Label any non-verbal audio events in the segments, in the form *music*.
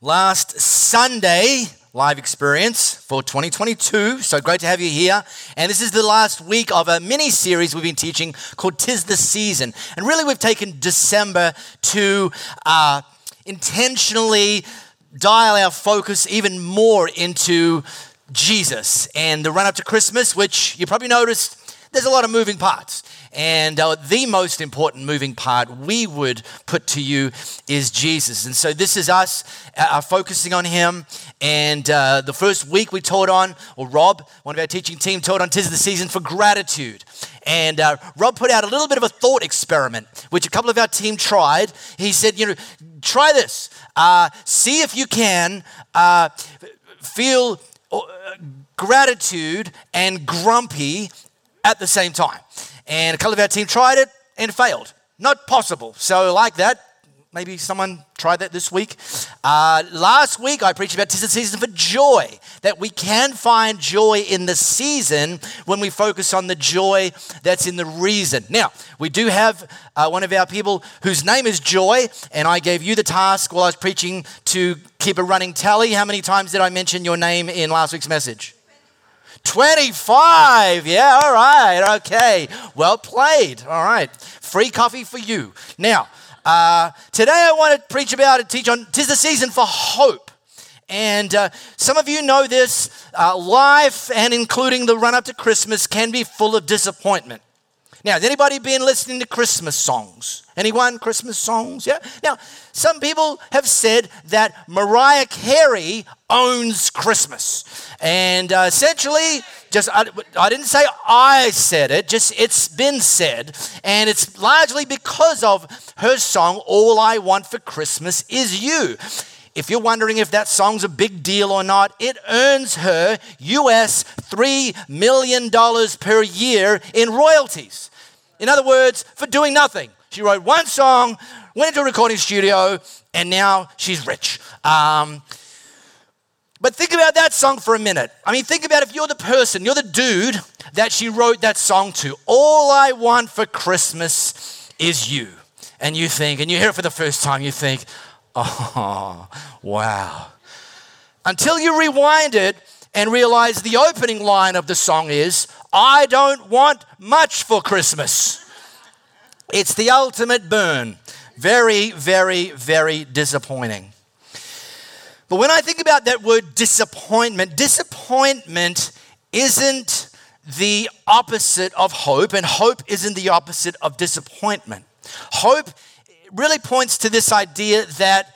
Last Sunday, live experience for 2022. So great to have you here. And this is the last week of a mini series we've been teaching called Tis the Season. And really, we've taken December to uh, intentionally dial our focus even more into Jesus and the run up to Christmas, which you probably noticed there's a lot of moving parts. And uh, the most important moving part we would put to you is Jesus. And so this is us uh, focusing on him. And uh, the first week we taught on, or Rob, one of our teaching team, taught on Tis the Season for Gratitude. And uh, Rob put out a little bit of a thought experiment, which a couple of our team tried. He said, you know, try this. Uh, see if you can uh, feel gratitude and grumpy at the same time. And a couple of our team tried it and failed. Not possible. So, like that, maybe someone tried that this week. Uh, last week, I preached about tis the season for joy, that we can find joy in the season when we focus on the joy that's in the reason. Now, we do have uh, one of our people whose name is Joy, and I gave you the task while I was preaching to keep a running tally. How many times did I mention your name in last week's message? 25. Yeah, all right. Okay. Well played. All right. Free coffee for you. Now, uh, today I want to preach about and teach on tis the season for hope. And uh, some of you know this uh, life and including the run up to Christmas can be full of disappointment. Now, has anybody been listening to Christmas songs? Anyone? Christmas songs? Yeah. Now, some people have said that Mariah Carey owns Christmas. And uh, essentially, just I, I didn't say I said it, just it's been said. And it's largely because of her song, All I Want for Christmas Is You. If you're wondering if that song's a big deal or not, it earns her US $3 million per year in royalties. In other words, for doing nothing. She wrote one song, went into a recording studio, and now she's rich. Um, but think about that song for a minute. I mean, think about if you're the person, you're the dude that she wrote that song to. All I want for Christmas is you. And you think, and you hear it for the first time, you think, oh, wow. Until you rewind it and realize the opening line of the song is, I don't want much for Christmas. It's the ultimate burn. Very, very, very disappointing. But when I think about that word disappointment, disappointment isn't the opposite of hope, and hope isn't the opposite of disappointment. Hope really points to this idea that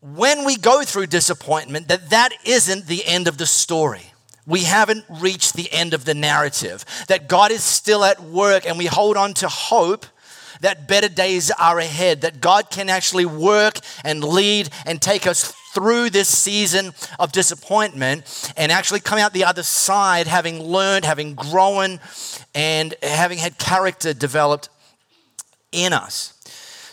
when we go through disappointment, that that isn't the end of the story. We haven't reached the end of the narrative, that God is still at work, and we hold on to hope that better days are ahead, that God can actually work and lead and take us through this season of disappointment and actually come out the other side having learned, having grown, and having had character developed in us.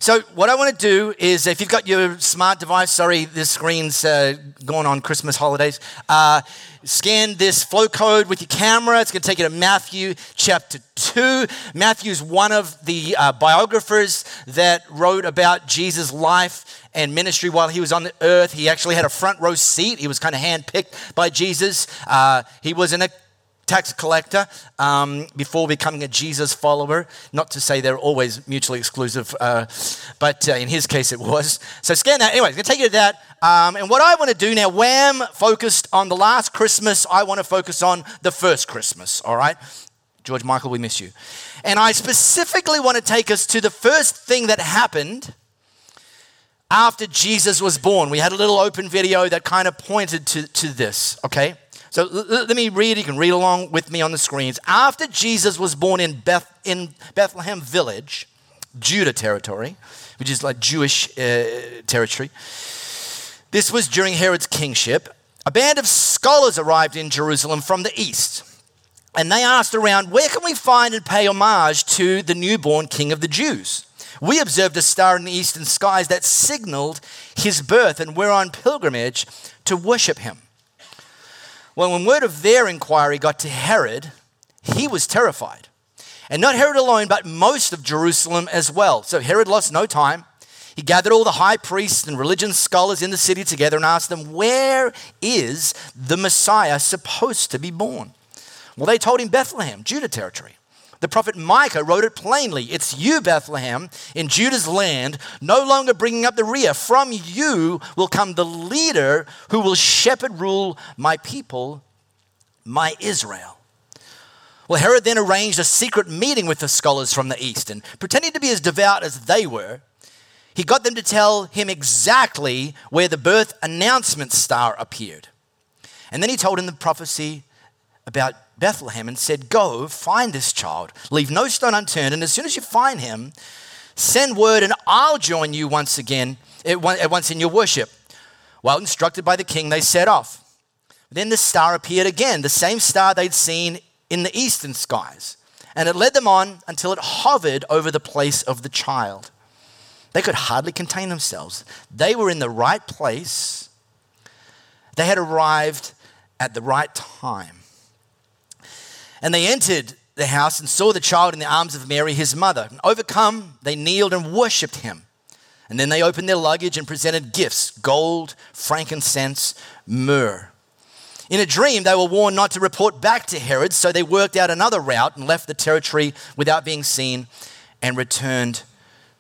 So, what I want to do is if you've got your smart device, sorry, this screen's uh, going on Christmas holidays, uh, scan this flow code with your camera. It's going to take you to Matthew chapter 2. Matthew's one of the uh, biographers that wrote about Jesus' life and ministry while he was on the earth. He actually had a front row seat. He was kind of handpicked by Jesus. Uh, he was in a tax collector um, before becoming a Jesus follower. Not to say they're always mutually exclusive, uh, but uh, in his case it was. So scan that. Anyway, I'm going to take you to that. Um, and what I want to do now, Wham focused on the last Christmas. I want to focus on the first Christmas, all right? George Michael, we miss you. And I specifically want to take us to the first thing that happened after Jesus was born. We had a little open video that kind of pointed to, to this, okay? So let me read. You can read along with me on the screens. After Jesus was born in, Beth, in Bethlehem village, Judah territory, which is like Jewish uh, territory, this was during Herod's kingship. a band of scholars arrived in Jerusalem from the east. And they asked around, where can we find and pay homage to the newborn king of the Jews? We observed a star in the eastern skies that signaled his birth, and we're on pilgrimage to worship him. Well, when word of their inquiry got to Herod, he was terrified. And not Herod alone, but most of Jerusalem as well. So Herod lost no time. He gathered all the high priests and religion scholars in the city together and asked them, Where is the Messiah supposed to be born? Well, they told him Bethlehem, Judah territory. The prophet Micah wrote it plainly It's you, Bethlehem, in Judah's land, no longer bringing up the rear. From you will come the leader who will shepherd, rule my people, my Israel. Well, Herod then arranged a secret meeting with the scholars from the east, and pretending to be as devout as they were, he got them to tell him exactly where the birth announcement star appeared. And then he told him the prophecy about Bethlehem and said, Go, find this child, leave no stone unturned, and as soon as you find him, send word, and I'll join you once again, eh, at eh, once in your worship. Well, instructed by the king, they set off. Then the star appeared again, the same star they'd seen in the eastern skies, and it led them on until it hovered over the place of the child. They could hardly contain themselves. They were in the right place, they had arrived at the right time. And they entered the house and saw the child in the arms of Mary, his mother. And overcome, they kneeled and worshipped him. And then they opened their luggage and presented gifts gold, frankincense, myrrh. In a dream, they were warned not to report back to Herod, so they worked out another route and left the territory without being seen and returned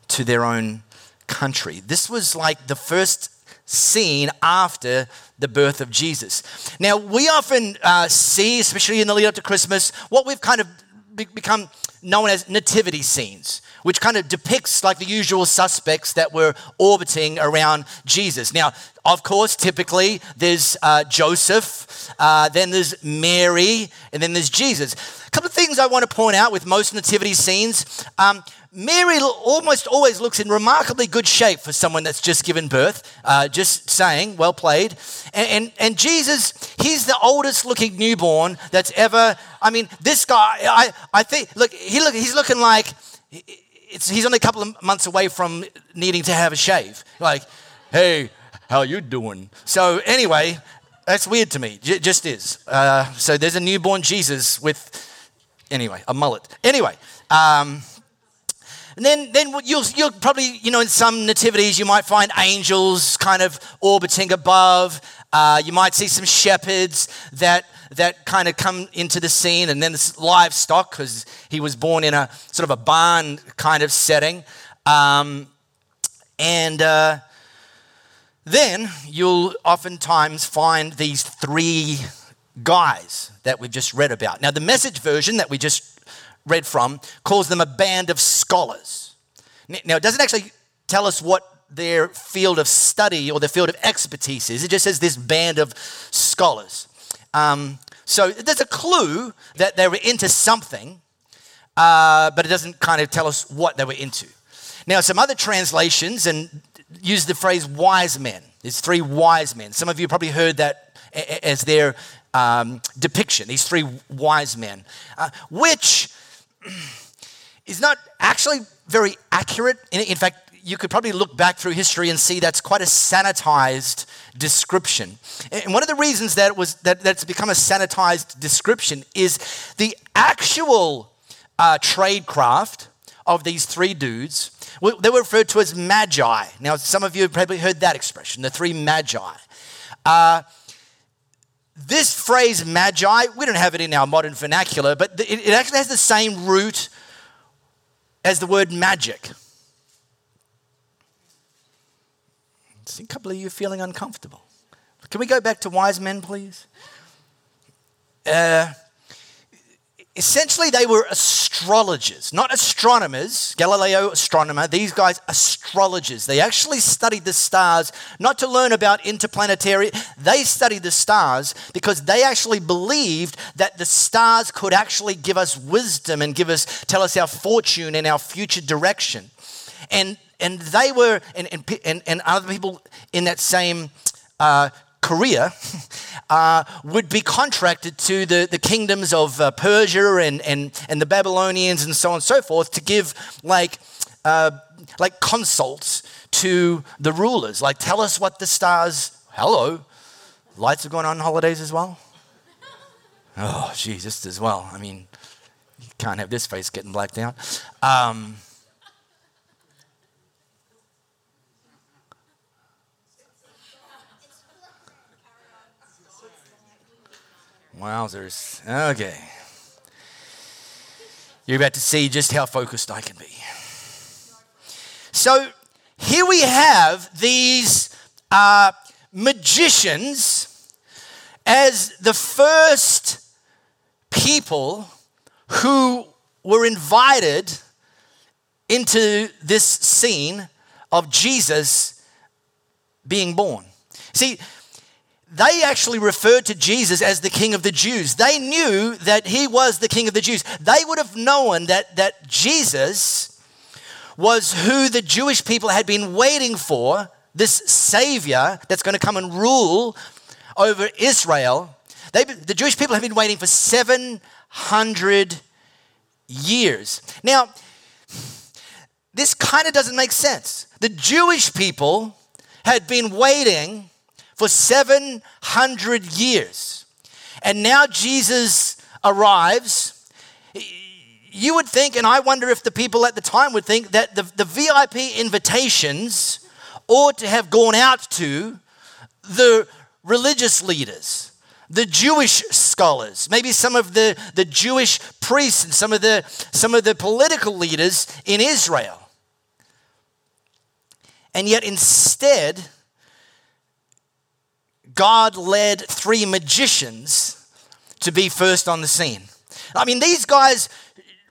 to their own country. This was like the first scene after the birth of Jesus. Now, we often uh, see, especially in the lead up to Christmas, what we've kind of be- become known as nativity scenes, which kind of depicts like the usual suspects that were orbiting around Jesus. Now, of course, typically there's uh, Joseph, uh, then there's Mary, and then there's Jesus. A couple of things I want to point out with most nativity scenes. Um, Mary almost always looks in remarkably good shape for someone that's just given birth. Uh, just saying, well played. And, and, and, Jesus, he's the oldest looking newborn that's ever. I mean, this guy, I, I think, look, he look, he's looking like he's only a couple of months away from needing to have a shave. Like, hey, how you doing? So anyway, that's weird to me. J- just is. Uh, so there's a newborn Jesus with, anyway, a mullet. Anyway. Um, and then, then you'll, you'll probably, you know, in some nativities, you might find angels kind of orbiting above. Uh, you might see some shepherds that, that kind of come into the scene, and then this livestock, because he was born in a sort of a barn kind of setting. Um, and uh, then you'll oftentimes find these three guys that we've just read about. Now, the message version that we just read from calls them a band of scholars. Now, it doesn't actually tell us what their field of study or their field of expertise is, it just says this band of scholars. Um, so there's a clue that they were into something, uh, but it doesn't kind of tell us what they were into. Now, some other translations and use the phrase wise men. There's three wise men. Some of you probably heard that as their um, depiction, these three wise men, uh, which *clears throat* is not actually very accurate. In, in fact, you could probably look back through history and see that's quite a sanitized description. And one of the reasons that was that that's become a sanitized description is the actual uh, trade craft of these three dudes. They were referred to as magi. Now, some of you have probably heard that expression, the three magi. Uh, this phrase magi, we don't have it in our modern vernacular, but it actually has the same root as the word magic. I see a couple of you feeling uncomfortable. Can we go back to wise men, please? Uh, essentially they were astrologers, not astronomers. Galileo, astronomer. These guys, astrologers. They actually studied the stars not to learn about interplanetary. They studied the stars because they actually believed that the stars could actually give us wisdom and give us, tell us our fortune and our future direction. And and they were, and and and, other people in that same. Uh, Korea *laughs* uh, would be contracted to the, the kingdoms of uh, Persia and, and, and the Babylonians and so on and so forth to give like, uh, like consults to the rulers. Like, tell us what the stars, hello, lights are going on holidays as well? Oh, Jesus, as well. I mean, you can't have this face getting blacked out. Um, Wowzers. Okay. You're about to see just how focused I can be. So here we have these uh, magicians as the first people who were invited into this scene of Jesus being born. See, they actually referred to Jesus as the King of the Jews. They knew that he was the King of the Jews. They would have known that, that Jesus was who the Jewish people had been waiting for this Savior that's going to come and rule over Israel. They, the Jewish people have been waiting for 700 years. Now, this kind of doesn't make sense. The Jewish people had been waiting for 700 years. And now Jesus arrives. You would think, and I wonder if the people at the time would think, that the, the VIP invitations ought to have gone out to the religious leaders, the Jewish scholars, maybe some of the, the Jewish priests and some of the, some of the political leaders in Israel. And yet, instead, God led three magicians to be first on the scene. I mean, these guys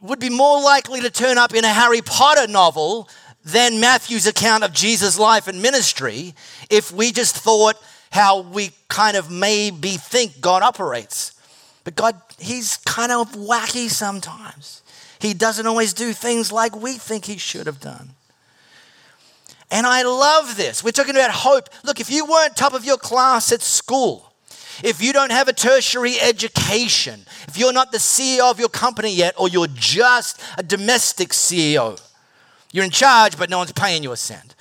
would be more likely to turn up in a Harry Potter novel than Matthew's account of Jesus' life and ministry if we just thought how we kind of maybe think God operates. But God, He's kind of wacky sometimes. He doesn't always do things like we think He should have done. And I love this. We're talking about hope. Look, if you weren't top of your class at school, if you don't have a tertiary education, if you're not the CEO of your company yet, or you're just a domestic CEO, you're in charge, but no one's paying you a cent.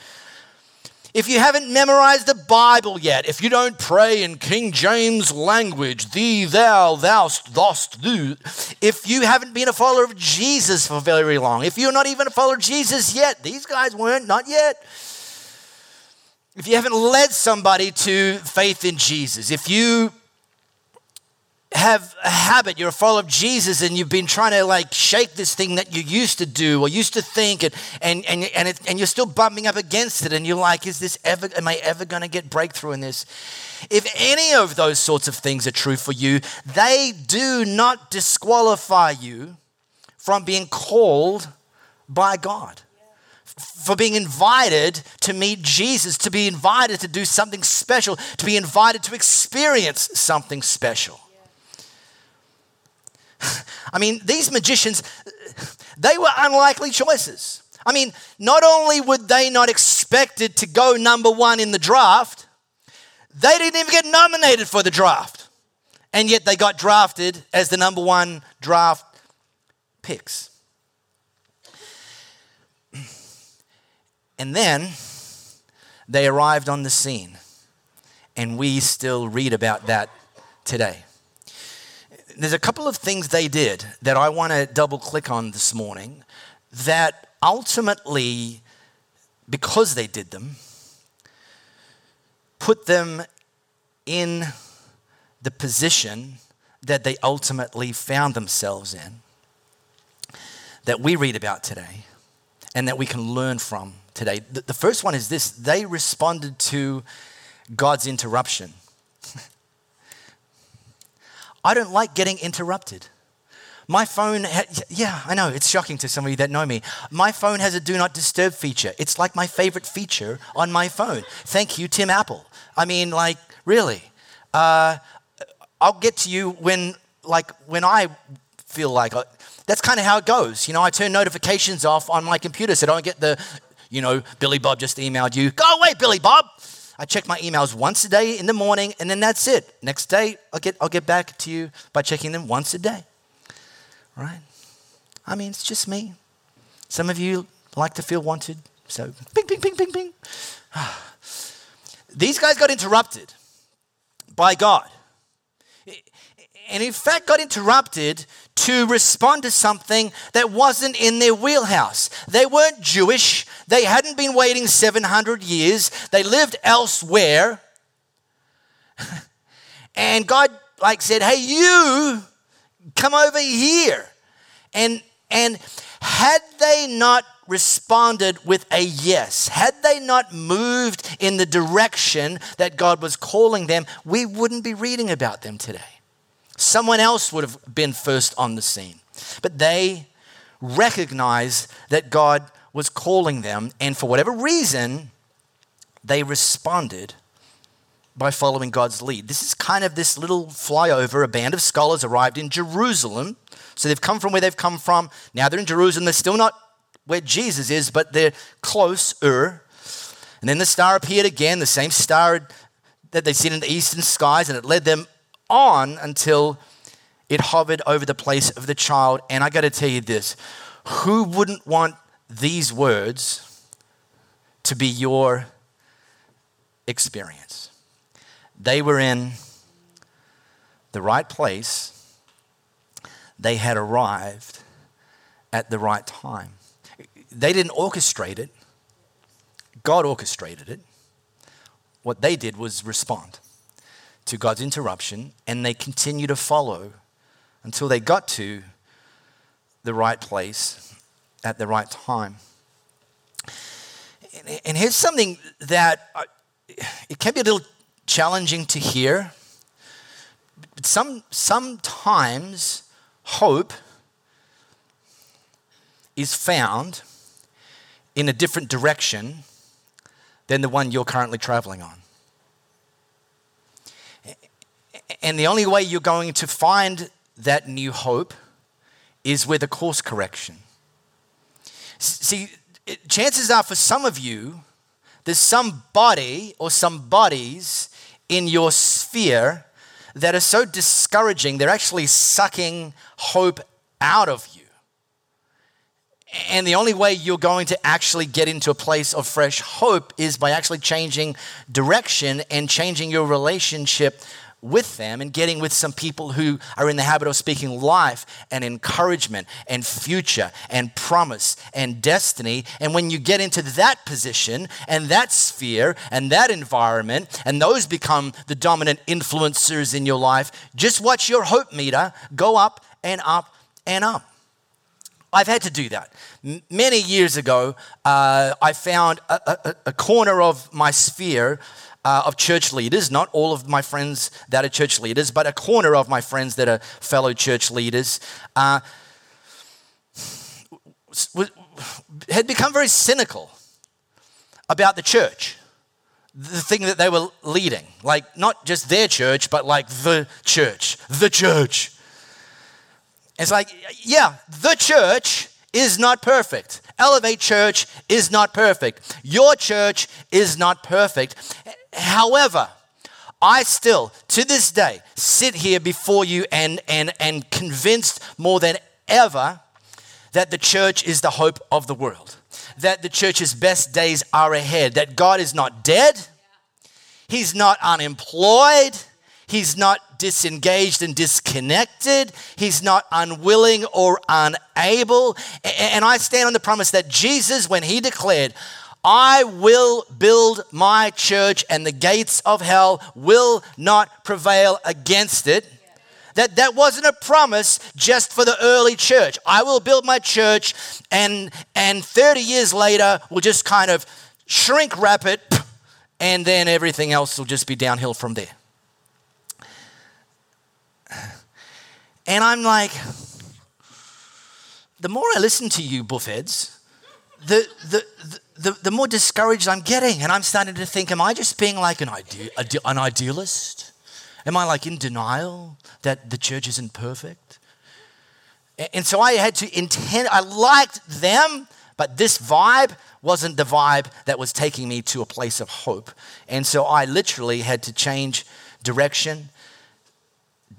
If you haven't memorized the Bible yet, if you don't pray in King James language, thee, thou, thou'st, dost, do, if you haven't been a follower of Jesus for very long, if you're not even a follower of Jesus yet, these guys weren't, not yet. If you haven't led somebody to faith in Jesus, if you have a habit, you're a follower of Jesus, and you've been trying to like shake this thing that you used to do or used to think, and and and and, it, and you're still bumping up against it, and you're like, is this ever? Am I ever going to get breakthrough in this? If any of those sorts of things are true for you, they do not disqualify you from being called by God for being invited to meet Jesus, to be invited to do something special, to be invited to experience something special. I mean, these magicians, they were unlikely choices. I mean, not only would they not expected to go number one in the draft, they didn't even get nominated for the draft. And yet they got drafted as the number one draft picks. And then they arrived on the scene. And we still read about that today there's a couple of things they did that I want to double click on this morning that ultimately, because they did them, put them in the position that they ultimately found themselves in, that we read about today, and that we can learn from today. The first one is this they responded to God's interruption. *laughs* I don't like getting interrupted. My phone, ha- yeah, I know, it's shocking to some of you that know me. My phone has a do not disturb feature. It's like my favorite feature on my phone. Thank you, Tim Apple. I mean, like, really. Uh, I'll get to you when, like, when I feel like I, that's kind of how it goes. You know, I turn notifications off on my computer so I don't get the, you know, Billy Bob just emailed you. Go away, Billy Bob. I check my emails once a day in the morning, and then that's it. Next day, I'll get, I'll get back to you by checking them once a day. Right? I mean, it's just me. Some of you like to feel wanted, so ping, ping, ping, ping, ping. *sighs* These guys got interrupted by God. And in fact, got interrupted to respond to something that wasn't in their wheelhouse. They weren't Jewish, they hadn't been waiting 700 years, they lived elsewhere. *laughs* and God like said, "Hey you, come over here." And and had they not responded with a yes, had they not moved in the direction that God was calling them, we wouldn't be reading about them today. Someone else would have been first on the scene. But they recognized that God was calling them, and for whatever reason, they responded by following God's lead. This is kind of this little flyover. A band of scholars arrived in Jerusalem. So they've come from where they've come from. Now they're in Jerusalem. They're still not where Jesus is, but they're closer. Er. And then the star appeared again, the same star that they'd seen in the eastern skies, and it led them on until it hovered over the place of the child. And I got to tell you this who wouldn't want these words to be your experience? They were in the right place, they had arrived at the right time. They didn't orchestrate it, God orchestrated it. What they did was respond to God's interruption, and they continue to follow until they got to the right place at the right time. And here's something that uh, it can be a little challenging to hear. But some, sometimes hope is found in a different direction than the one you're currently traveling on. And the only way you're going to find that new hope is with a course correction. See, chances are for some of you, there's somebody or some bodies in your sphere that are so discouraging, they're actually sucking hope out of you. And the only way you're going to actually get into a place of fresh hope is by actually changing direction and changing your relationship with them and getting with some people who are in the habit of speaking life and encouragement and future and promise and destiny. And when you get into that position and that sphere and that environment, and those become the dominant influencers in your life, just watch your hope meter go up and up and up. I've had to do that. Many years ago, uh, I found a, a, a corner of my sphere uh, of church leaders, not all of my friends that are church leaders, but a corner of my friends that are fellow church leaders, uh, had become very cynical about the church, the thing that they were leading. Like, not just their church, but like the church, the church. It's like, yeah, the church is not perfect. Elevate Church is not perfect. Your church is not perfect. However, I still, to this day, sit here before you and, and, and convinced more than ever that the church is the hope of the world, that the church's best days are ahead, that God is not dead, He's not unemployed, He's not disengaged and disconnected. He's not unwilling or unable. And I stand on the promise that Jesus, when He declared, I will build my church and the gates of hell will not prevail against it. That that wasn't a promise just for the early church. I will build my church and and 30 years later we'll just kind of shrink wrap it and then everything else will just be downhill from there. And I'm like the more I listen to you buffheads, the, the, the the, the more discouraged I'm getting. And I'm starting to think, am I just being like an, ide- an idealist? Am I like in denial that the church isn't perfect? And so I had to intend, I liked them, But this vibe wasn't the vibe that was taking me to a place of hope. And so I literally had to change direction,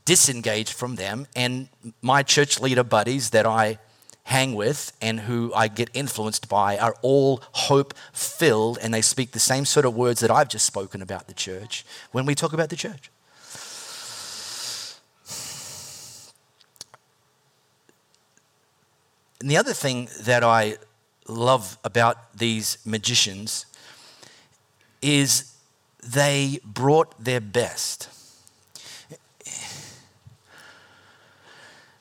disengage from them, and my church leader buddies that I hang with and who I get influenced by are all hope filled and they speak the same sort of words that I've just spoken about the church when we talk about the church. And the other thing that I love about these magicians is they brought their best.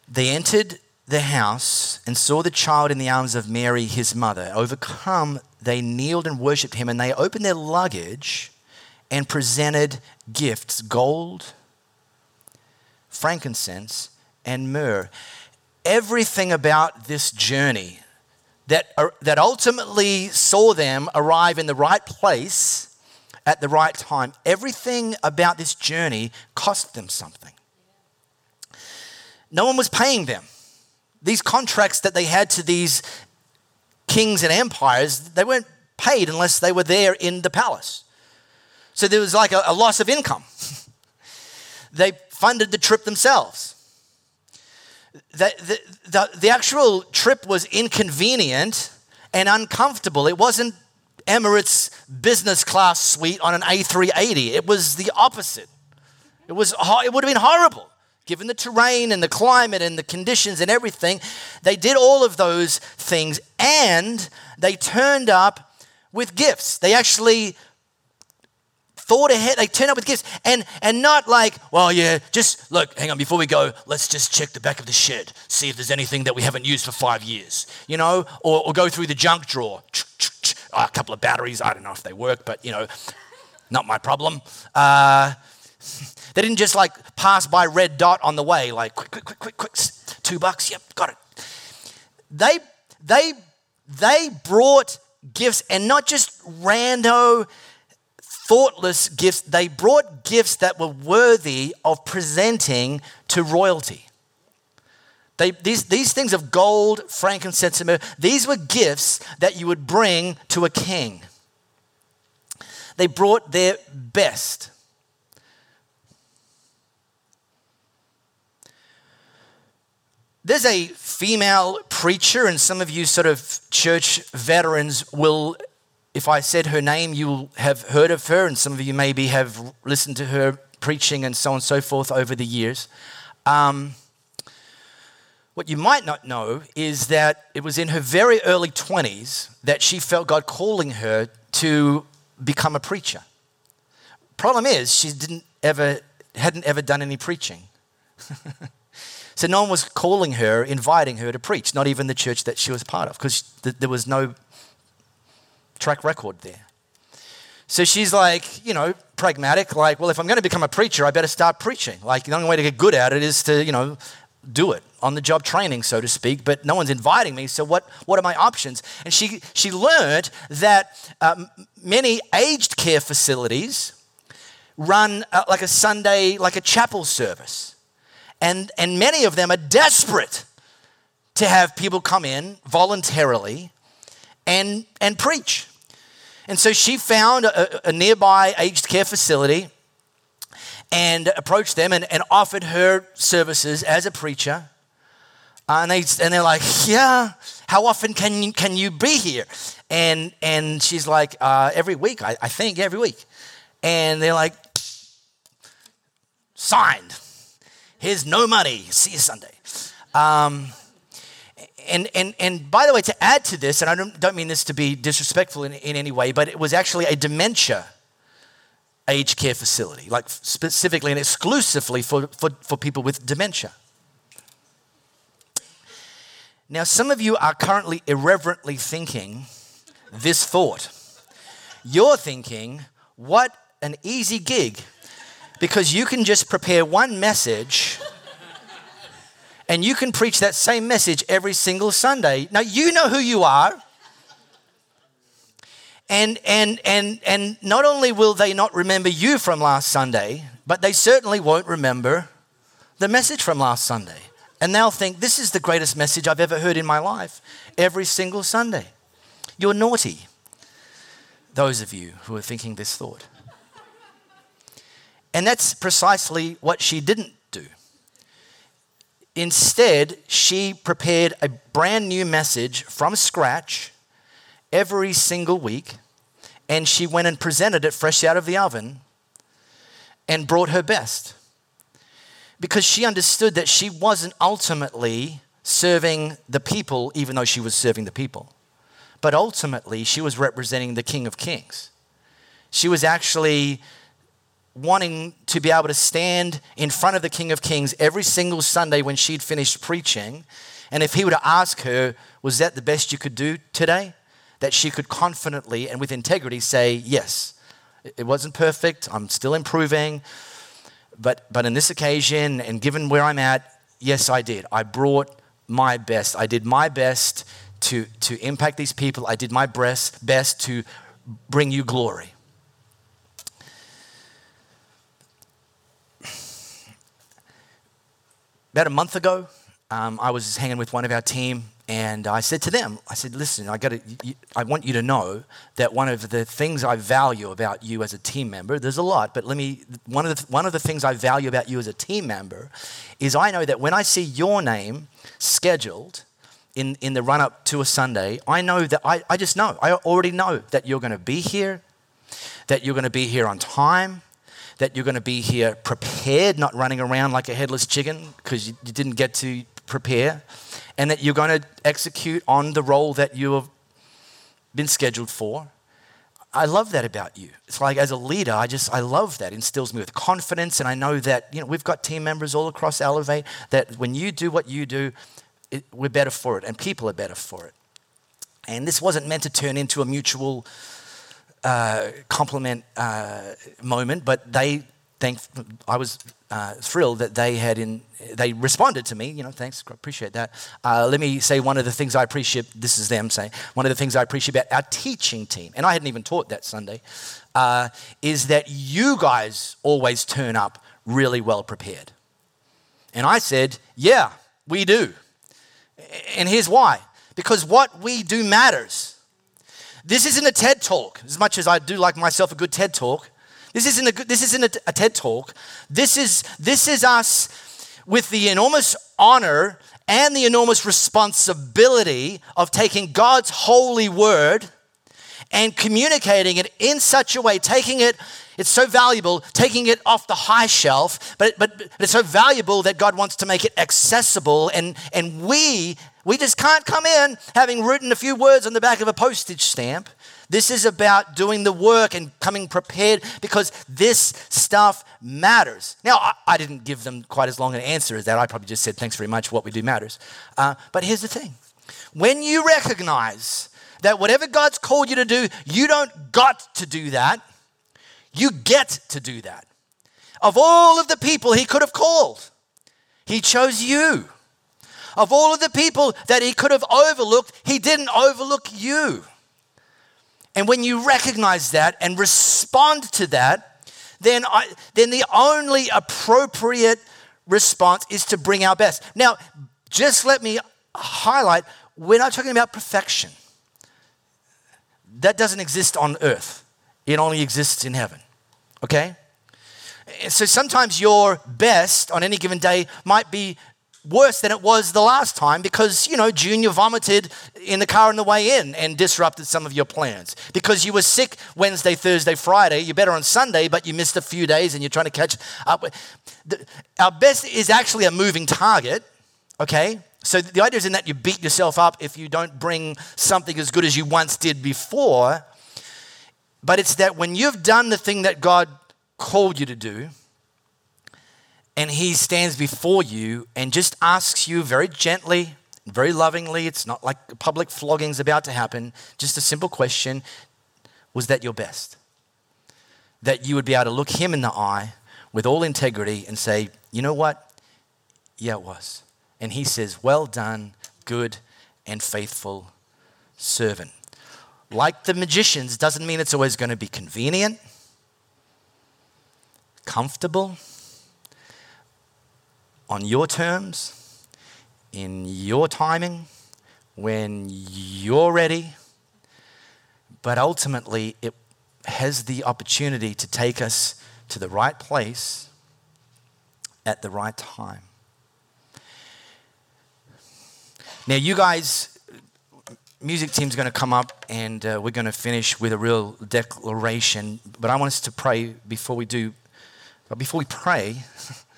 They entered the house and saw the child in the arms of Mary, his mother. Overcome, they kneeled and worshipped him, and they opened their luggage and presented gifts gold, frankincense, and myrrh. Everything about this journey that, uh, that ultimately saw them arrive in the right place at the right time, everything about this journey cost them something. No one was paying them these contracts that they had to these kings and empires, they weren't paid unless they were there in the palace. So there was like a, a loss of income. *laughs* they funded the trip themselves. The, the, the, the actual trip was inconvenient and uncomfortable. It wasn't Emirates business class suite on an A380. It was the opposite. It, was, it would have been horrible given the terrain and the climate and the conditions and everything, they did all of those things and they turned up with gifts. They actually thought ahead. They turned up with gifts and, and not like, well, yeah, just look, hang on, before we go, let's just check the back of the shed, see if there's anything that we haven't used for five years, you know, or, or go through the junk drawer. a couple of batteries, I don't know if they work, but, you know, not my problem. Uh, they didn't just like pass by red dot on the way, like quick, quick, quick, quick, quick, two bucks, yep, got it. They, they, they brought gifts and not just rando, thoughtless gifts. They brought gifts that were worthy of presenting to royalty. They, these, these things of gold, frankincense, and myrrh, these were gifts that you would bring to a king. They brought their best. There's a female preacher, and some of you sort of church veterans will, if I said her name, you'll have heard of her, and some of you maybe have listened to her preaching and so on and so forth over the years. Um, what you might not know is that it was in her very early 20s that she felt God calling her to become a preacher. Problem is, she didn't ever, hadn't ever done any preaching. *laughs* So no one was calling her, inviting her to preach, not even the church that she was part of, because th- there was no track record there. So she's like, you know, pragmatic, like, well, if I'm going to become a preacher, I better start preaching. Like, the only way to get good at it is to, you know, do it on the job training, so to speak, but no one's inviting me. So, what, what are my options? And she, she learned that um, many aged care facilities run uh, like a Sunday, like a chapel service and, and many of them are desperate to have people come in voluntarily and, and preach. And so she found a, a nearby aged care facility and approached them and, and offered her services as a preacher. Uh, and, they, and they're like, Yeah, how often can you, can you be here? And, and she's like, uh, Every week, I, I think, every week. And they're like, Signed. Here's no money. See you Sunday. Um, and, and, and by the way, to add to this, and I don't, don't mean this to be disrespectful in, in any way, but it was actually a dementia aged care facility, like specifically and exclusively for, for, for people with dementia. Now, some of you are currently irreverently thinking this thought. You're thinking, what an easy gig because you can just prepare one message and you can preach that same message every single Sunday. Now, you know who you are. And, and, and, and not only will they not remember you from last Sunday, but they certainly won't remember the message from last Sunday. And they'll think, this is the greatest message I've ever heard in my life every single Sunday. You're naughty. Those of you who are thinking this thought. And that's precisely what she didn't do. Instead, she prepared a brand new message from scratch every single week, and she went and presented it fresh out of the oven and brought her best. Because she understood that she wasn't ultimately serving the people, even though she was serving the people. But ultimately, she was representing the King of Kings. She was actually wanting to be able to stand in front of the King of Kings every single Sunday when she'd finished preaching. And if he were to ask her, Was that the best you could do today? That she could confidently and with integrity say, Yes. It wasn't perfect. I'm still improving. But, but in this occasion, and given where I'm at, yes, I did. I brought my best. I did my best to, to impact these people. I did my best, best to bring you glory. About a month ago, um, I was hanging with one of our team, and I said to them, I said, listen, I, gotta, I want you to know that one of the things I value about you as a team member, there's a lot, but let me, one of the, one of the things I value about you as a team member is I know that when I see your name scheduled in, in the run up to a Sunday, I know that I, I just know, I already know that you're going to be here, that you're going to be here on time, that you're going to be here prepared, not running around like a headless chicken because you, you didn't get to prepare, and that you're going to execute on the role that you have been scheduled for. I love that about you. It's like as a leader, I just I love that. It instills me with confidence, and I know that you know we've got team members all across Elevate. That when you do what you do, it, we're better for it, and people are better for it. And this wasn't meant to turn into a mutual uh, compliment uh, moment, but they thank. I was uh, thrilled that they had in. They responded to me. You know, thanks, appreciate that. Uh, let me say one of the things I appreciate. This is them saying one of the things I appreciate about our teaching team, and I hadn't even taught that Sunday, uh, is that you guys always turn up really well prepared. And I said, yeah, we do. And here's why because what we do matters. This isn't a TED talk, as much as I do like myself a good TED talk. This isn't a, good, this isn't a, a TED talk. This is, this is us with the enormous honor and the enormous responsibility of taking God's holy word and communicating it in such a way, taking it, it's so valuable, taking it off the high shelf, but, but, but it's so valuable that God wants to make it accessible. And, and we we just can't come in having written a few words on the back of a postage stamp. This is about doing the work and coming prepared because this stuff matters. Now, I, I, didn't give them quite as long an answer as that. I probably just said, thanks very much, what we do matters. Uh, but here's the thing when you recognize that whatever God's called you to do, you don't got to do that, you get to do that. Of all of the people He could have called, He chose you. Of all of the people that he could have overlooked, he didn't overlook you. And when you recognize that and respond to that, then, I, then the only appropriate response is to bring our best. Now, just let me highlight we're not talking about perfection. That doesn't exist on earth, it only exists in heaven. Okay? So sometimes your best on any given day might be worse than it was the last time because, you know, Junior vomited in the car on the way in and disrupted some of your plans. Because you were sick Wednesday, Thursday, Friday, you're better on Sunday, but you missed a few days and you're trying to catch up. Our best is actually a moving target, okay? So the idea is in that you beat yourself up if you don't bring something as good as you once did before. But it's that when you've done the thing that God called you to do, and he stands before you and just asks you very gently, very lovingly, it's not like public flogging's about to happen, just a simple question Was that your best? That you would be able to look him in the eye with all integrity and say, You know what? Yeah, it was. And he says, Well done, good and faithful servant. Like the magicians, doesn't mean it's always going to be convenient, comfortable on your terms, in your timing, when you're ready. but ultimately it has the opportunity to take us to the right place at the right time. Now, you guys, music team's going to come up and uh, we're going to finish with a real declaration. But I want us to pray before we do. But before we pray, *laughs*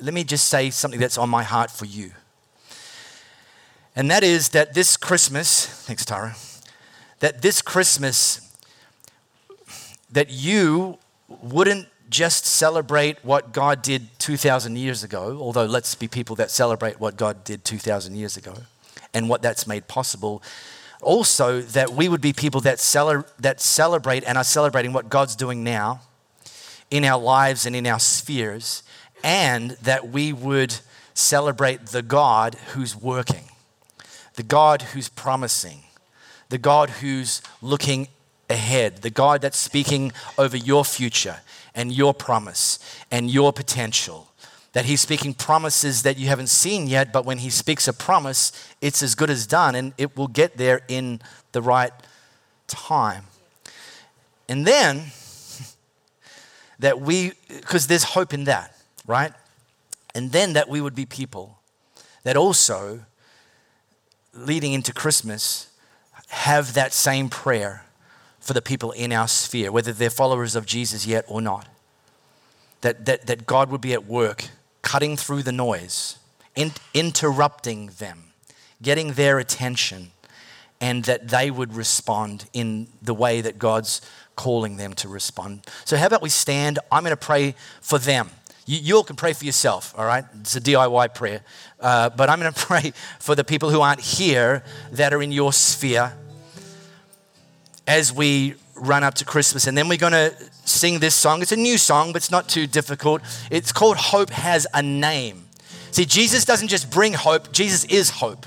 let me just say something that's on my heart for you. And that is that this Christmas, thanks, Tara, that this Christmas, that you wouldn't just celebrate what God did 2,000 years ago, although let's be people that celebrate what God did 2,000 years ago and what that's made possible. Also, that we would be people that, that celebrate and are celebrating what God's doing now in our lives and in our spheres, and that we would celebrate the God who's working, the God who's promising, the God who's looking ahead, the God that's speaking over your future and your promise and your potential. That he's speaking promises that you haven't seen yet, but when he speaks a promise, it's as good as done and it will get there in the right time. And then, *laughs* that we, because there's hope in that, right? And then that we would be people that also, leading into Christmas, have that same prayer for the people in our sphere, whether they're followers of Jesus yet or not. That, that, that God would be at work, cutting through the noise, in, interrupting them, getting their attention, and that they would respond in the way that God's calling them to respond. So, how about we stand? I'm going to pray for them. You, you all can pray for yourself, all right? It's a DIY prayer. Uh, but I'm going *laughs* to pray for the people who aren't here that are in your sphere as we run up to Christmas. And then we're going to sing this song. It's a new song, but it's not too difficult. It's called Hope Has a Name. See, Jesus doesn't just bring hope, Jesus is hope.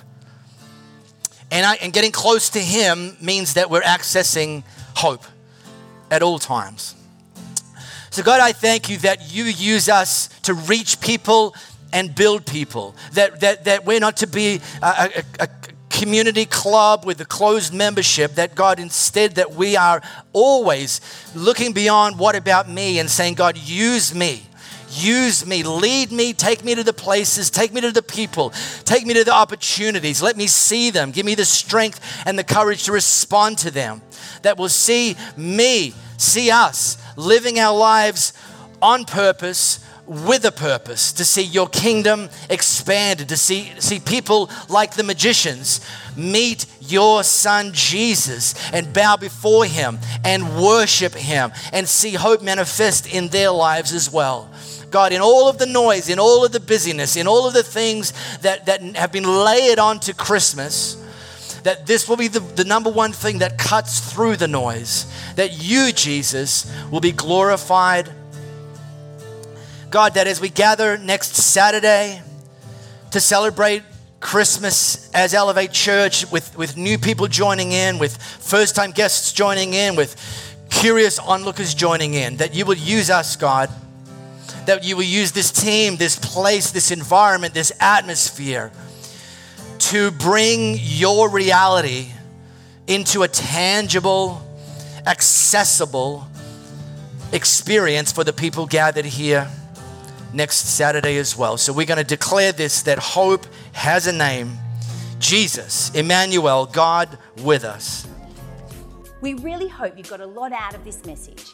And, I, and getting close to Him means that we're accessing hope at all times. So, God, I thank you that you use us to reach people and build people. That, that, that we're not to be a, a, a, community club with a closed membership that God instead that we are always looking beyond what about me and saying God use me. Use me. Lead me. Take me to the places. Take me to the people. Take me to the opportunities. Let me see them. Give me the strength and the courage to respond to them that will see me see us living our lives on purpose with a purpose to see your kingdom expanded, to see, see people like the magicians meet your son Jesus and bow before him and worship him and see hope manifest in their lives as well. God, in all of the noise, in all of the busyness, in all of the things that, that have been layered onto Christmas, that this will be the, the number one thing that cuts through the noise. That you, Jesus, will be glorified God, that as we gather next Saturday to celebrate Christmas as Elevate Church with, with new people joining in, with first time guests joining in, with curious onlookers joining in, that you will use us, God, that you will use this team, this place, this environment, this atmosphere to bring your reality into a tangible, accessible experience for the people gathered here next Saturday as well. So we're going to declare this that hope has a name Jesus, Emmanuel, God with us. We really hope you got a lot out of this message.